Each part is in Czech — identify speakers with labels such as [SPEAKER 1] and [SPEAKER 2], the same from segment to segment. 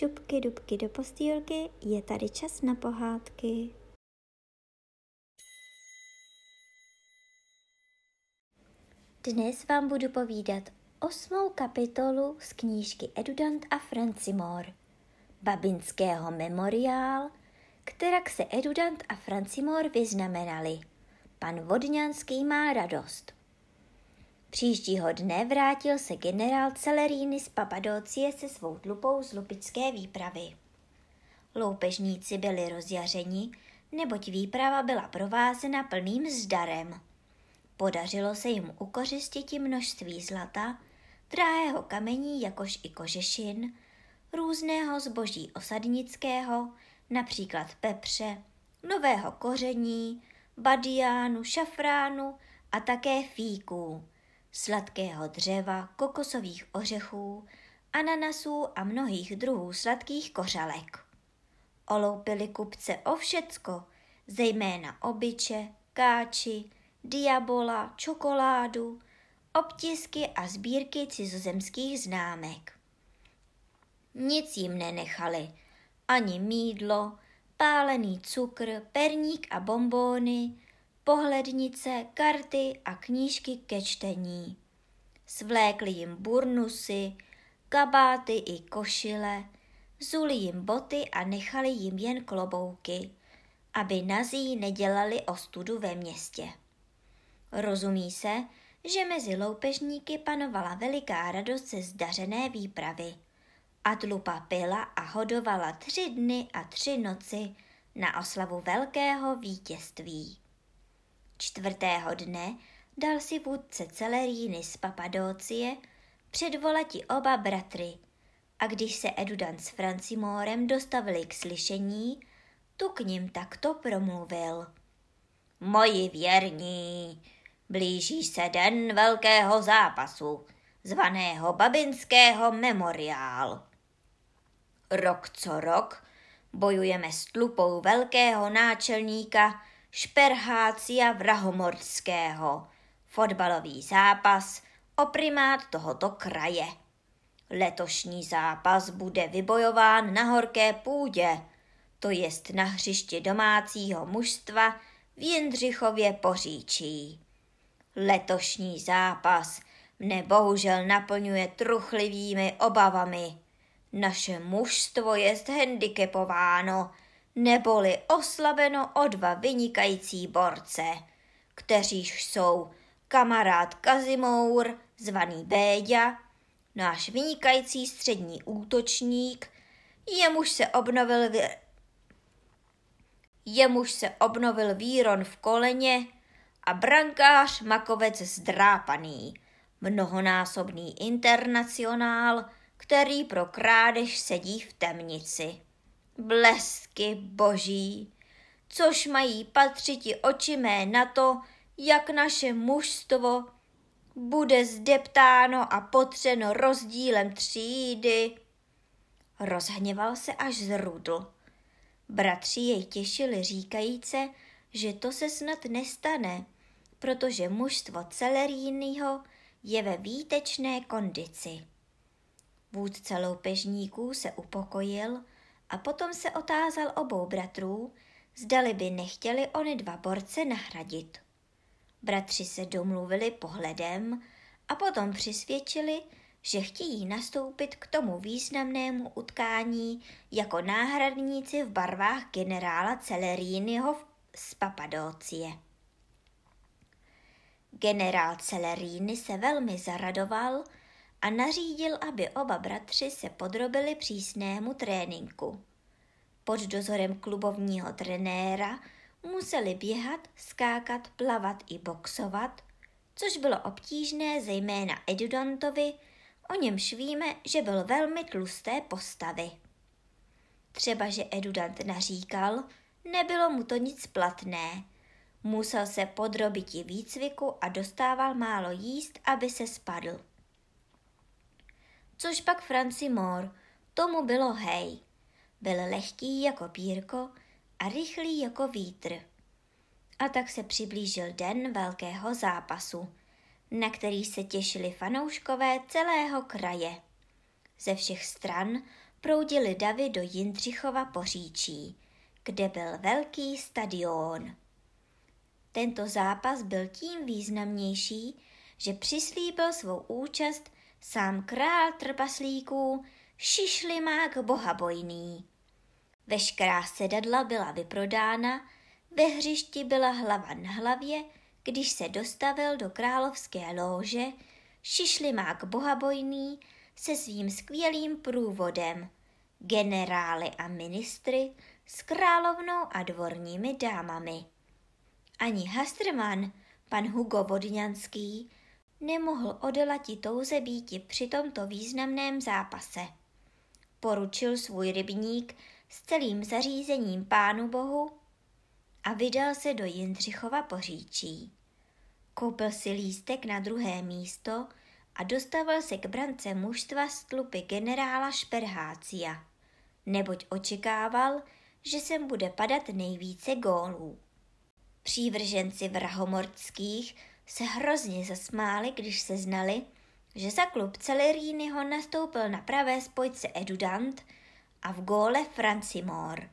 [SPEAKER 1] šupky dubky do postýlky, je tady čas na pohádky. Dnes vám budu povídat osmou kapitolu z knížky Edudant a Francimor, babinského memoriál, kterak se Edudant a Francimor vyznamenali. Pan Vodňanský má radost. Příštího dne vrátil se generál Celeríny z Papadocie se svou tlupou z lupické výpravy. Loupežníci byli rozjařeni, neboť výprava byla provázena plným zdarem. Podařilo se jim ukořistit množství zlata, drahého kamení jakož i kožešin, různého zboží osadnického, například pepře, nového koření, badiánu, šafránu a také fíků, sladkého dřeva, kokosových ořechů, ananasů a mnohých druhů sladkých kořalek. Oloupili kupce o všecko, zejména obyče, káči, diabola, čokoládu, obtisky a sbírky cizozemských známek. Nic jim nenechali, ani mídlo, pálený cukr, perník a bombóny, pohlednice, karty a knížky ke čtení. Svlékli jim burnusy, kabáty i košile, zuli jim boty a nechali jim jen klobouky, aby nazí nedělali ostudu ve městě. Rozumí se, že mezi loupežníky panovala veliká radost ze zdařené výpravy. A tlupa pila a hodovala tři dny a tři noci na oslavu velkého vítězství. Čtvrtého dne dal si vůdce Celeríny z Papadócie předvolati oba bratry a když se Edudan s Francimórem dostavili k slyšení, tu k ním takto promluvil. Moji věrní, blíží se den velkého zápasu, zvaného Babinského memoriál. Rok co rok bojujeme s tlupou velkého náčelníka Šperhácia Vrahomorského, fotbalový zápas o primát tohoto kraje. Letošní zápas bude vybojován na horké půdě, to jest na hřišti domácího mužstva v Jindřichově poříčí. Letošní zápas mne bohužel naplňuje truchlivými obavami. Naše mužstvo je handicapováno neboli oslabeno o dva vynikající borce, kteříž jsou kamarád Kazimour, zvaný Béďa, náš vynikající střední útočník, jemuž se obnovil v... jemuž se obnovil výron v koleně a brankář Makovec zdrápaný, mnohonásobný internacionál, který pro krádež sedí v temnici blesky boží, což mají patřiti oči mé na to, jak naše mužstvo bude zdeptáno a potřeno rozdílem třídy. Rozhněval se až zrudl. Bratři jej těšili říkajíce, že to se snad nestane, protože mužstvo Celerínýho je ve výtečné kondici. Vůdce loupežníků se upokojil a potom se otázal obou bratrů, zdali by nechtěli ony dva borce nahradit. Bratři se domluvili pohledem a potom přisvědčili, že chtějí nastoupit k tomu významnému utkání jako náhradníci v barvách generála Celerínyho z Papadócie. Generál Celeríny se velmi zaradoval a nařídil, aby oba bratři se podrobili přísnému tréninku. Pod dozorem klubovního trenéra museli běhat, skákat, plavat i boxovat, což bylo obtížné zejména Edudantovi, o němž víme, že byl velmi tlusté postavy. Třeba, že Edudant naříkal, nebylo mu to nic platné. Musel se podrobit i výcviku a dostával málo jíst, aby se spadl což pak Franci Moore, tomu bylo hej. Byl lehký jako pírko a rychlý jako vítr. A tak se přiblížil den velkého zápasu, na který se těšili fanouškové celého kraje. Ze všech stran proudili davy do Jindřichova poříčí, kde byl velký stadion. Tento zápas byl tím významnější, že přislíbil svou účast sám král trpaslíků Šišlimák bohabojný. Veškerá sedadla byla vyprodána, ve hřišti byla hlava na hlavě, když se dostavil do královské lóže Šišlimák bohabojný se svým skvělým průvodem, generály a ministry s královnou a dvorními dámami. Ani Hastrman, pan Hugo Vodňanský, nemohl odolati touze býti při tomto významném zápase. Poručil svůj rybník s celým zařízením pánu bohu a vydal se do Jindřichova poříčí. Koupil si lístek na druhé místo a dostavil se k brance mužstva z tlupy generála Šperhácia, neboť očekával, že sem bude padat nejvíce gólů. Přívrženci vrahomorských se hrozně zasmáli, když se znali, že za klub Celerínyho nastoupil na pravé spojce Edudant a v góle Francimor.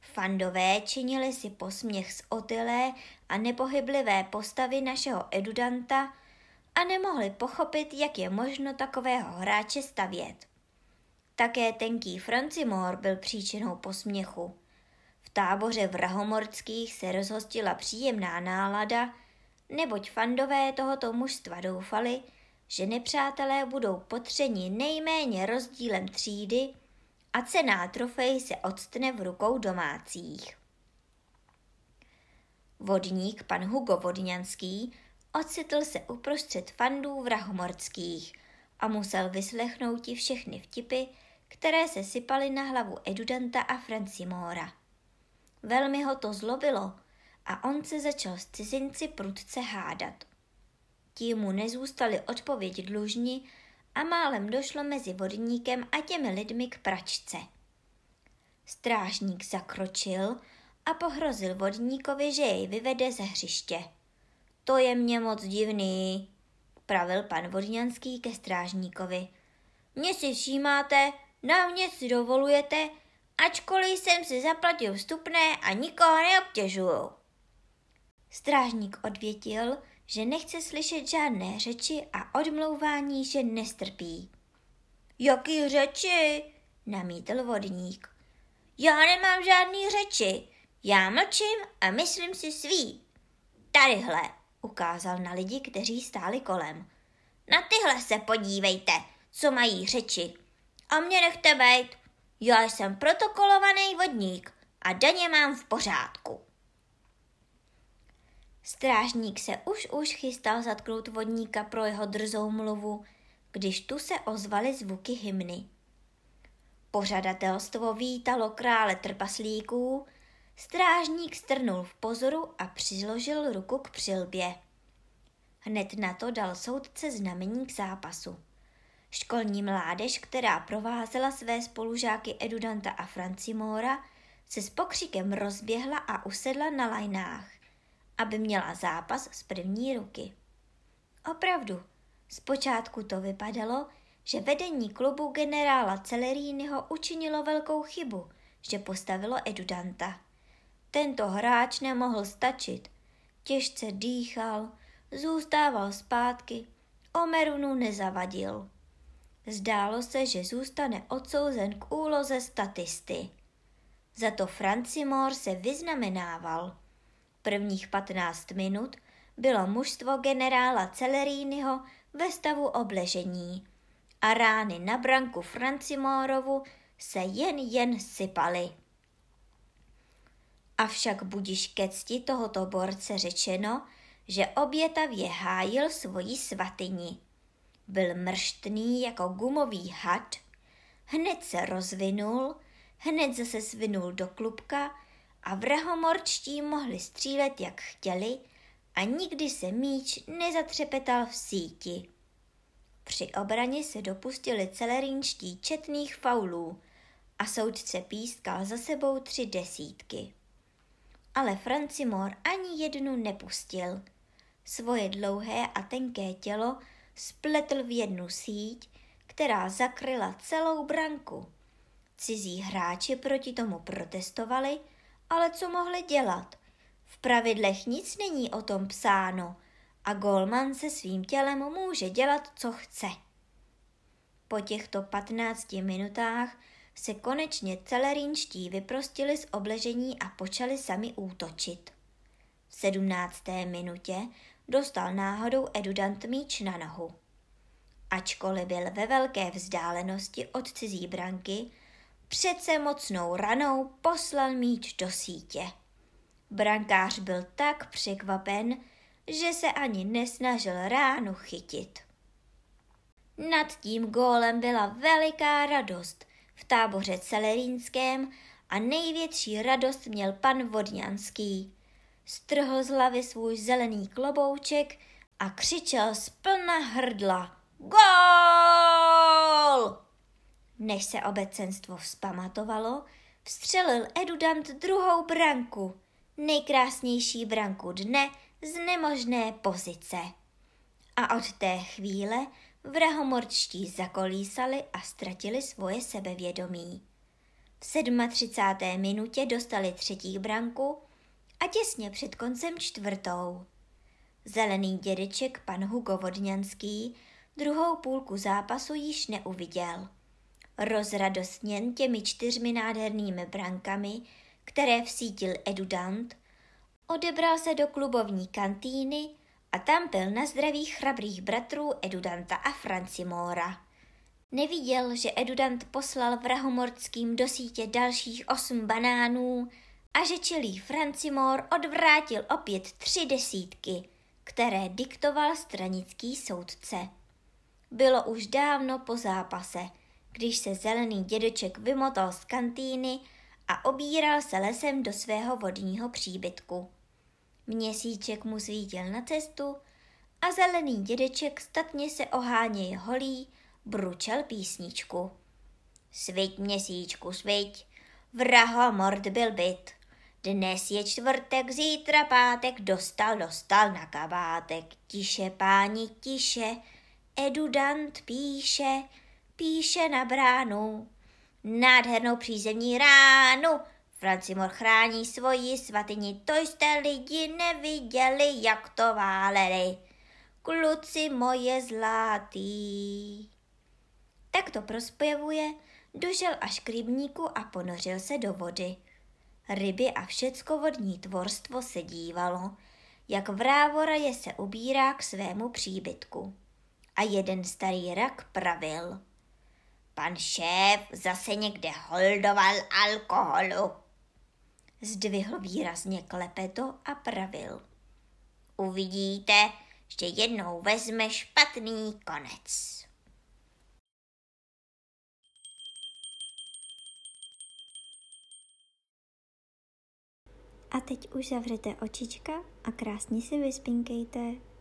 [SPEAKER 1] Fandové činili si posměch z otylé a nepohyblivé postavy našeho Edudanta a nemohli pochopit, jak je možno takového hráče stavět. Také tenký Francimor byl příčinou posměchu. V táboře vrahomorských se rozhostila příjemná nálada, neboť fandové tohoto mužstva doufali, že nepřátelé budou potřeni nejméně rozdílem třídy a cená trofej se odstne v rukou domácích. Vodník pan Hugo Vodňanský ocitl se uprostřed fandů vrahomorských a musel vyslechnout ti všechny vtipy, které se sypaly na hlavu Edudanta a Francimora. Velmi ho to zlobilo a on se začal s cizinci prudce hádat. Ti mu nezůstali odpověď dlužni a málem došlo mezi vodníkem a těmi lidmi k pračce. Strážník zakročil a pohrozil vodníkovi, že jej vyvede ze hřiště. To je mě moc divný, pravil pan Vodňanský ke strážníkovi. Mně si všímáte, na mě si dovolujete, ačkoliv jsem si zaplatil vstupné a nikoho neobtěžuju. Strážník odvětil, že nechce slyšet žádné řeči a odmlouvání, že nestrpí. Jaký řeči? namítl vodník. Já nemám žádný řeči, já mlčím a myslím si svý. Tadyhle, ukázal na lidi, kteří stáli kolem. Na tyhle se podívejte, co mají řeči. A mě nechte bejt, já jsem protokolovaný vodník a daně mám v pořádku. Strážník se už už chystal zatknout vodníka pro jeho drzou mluvu, když tu se ozvaly zvuky hymny. Pořadatelstvo vítalo krále trpaslíků, strážník strnul v pozoru a přiložil ruku k přilbě. Hned na to dal soudce znamení k zápasu. Školní mládež, která provázela své spolužáky Edudanta a Francimora, se s pokřikem rozběhla a usedla na lajnách aby měla zápas z první ruky. Opravdu, zpočátku to vypadalo, že vedení klubu generála Celerínyho učinilo velkou chybu, že postavilo Edudanta. Tento hráč nemohl stačit. Těžce dýchal, zůstával zpátky, Omerunu nezavadil. Zdálo se, že zůstane odsouzen k úloze statisty. Za to Francimor se vyznamenával – Prvních 15 minut bylo mužstvo generála Celerínyho ve stavu obležení a rány na branku Francimorovu se jen jen sypaly. Avšak budiš ke cti tohoto borce řečeno, že obětavě hájil svoji svatyni. Byl mrštný jako gumový had, hned se rozvinul, hned zase svinul do klubka a vrahomorčtí mohli střílet jak chtěli a nikdy se míč nezatřepetal v síti. Při obraně se dopustili celerínští četných faulů a soudce pískal za sebou tři desítky. Ale Francimor ani jednu nepustil. Svoje dlouhé a tenké tělo spletl v jednu síť, která zakryla celou branku Cizí hráči proti tomu protestovali, ale co mohli dělat? V pravidlech nic není o tom psáno a golman se svým tělem může dělat, co chce. Po těchto 15 minutách se konečně celerínští vyprostili z obležení a počali sami útočit. V 17. minutě dostal náhodou Edudant míč na nohu. Ačkoliv byl ve velké vzdálenosti od cizí branky, přece mocnou ranou poslal míč do sítě. Brankář byl tak překvapen, že se ani nesnažil ránu chytit. Nad tím gólem byla veliká radost v táboře celerínském a největší radost měl pan Vodňanský. Strhl z hlavy svůj zelený klobouček a křičel z plna hrdla. Gól! Než se obecenstvo vzpamatovalo, vstřelil Edudant druhou branku, nejkrásnější branku dne z nemožné pozice. A od té chvíle vrahomorčtí zakolísali a ztratili svoje sebevědomí. V 37. minutě dostali třetí branku a těsně před koncem čtvrtou. Zelený dědeček pan Hugo Vodňanský druhou půlku zápasu již neuviděl. Rozradostněn těmi čtyřmi nádhernými brankami, které vsítil Edudant, odebral se do klubovní kantýny a tam byl na zdraví chrabrých bratrů Edudanta a Francimora. Neviděl, že Edudant poslal vrahomorským do sítě dalších osm banánů a že čelý Francimor odvrátil opět tři desítky, které diktoval stranický soudce. Bylo už dávno po zápase, když se zelený dědeček vymotal z kantýny a obíral se lesem do svého vodního příbytku. Měsíček mu svítil na cestu a zelený dědeček statně se oháněj holí, bručel písničku. Sviť měsíčku, sviť, vraho mord byl byt. Dnes je čtvrtek, zítra pátek, dostal, dostal na kabátek. Tiše, páni, tiše, edudant píše, píše na bránu. Nádhernou přízemní ránu, Francimor chrání svoji svatyni, to jste lidi neviděli, jak to váleli. Kluci moje zlatý. Tak to prospěvuje, došel až k rybníku a ponořil se do vody. Ryby a všecko vodní tvorstvo se dívalo, jak vrávoraje se ubírá k svému příbytku. A jeden starý rak pravil. Pan šéf zase někde holdoval alkoholu. Zdvihl výrazně klepeto a pravil. Uvidíte, že jednou vezme špatný konec.
[SPEAKER 2] A teď už zavřete očička a krásně si vyspinkejte.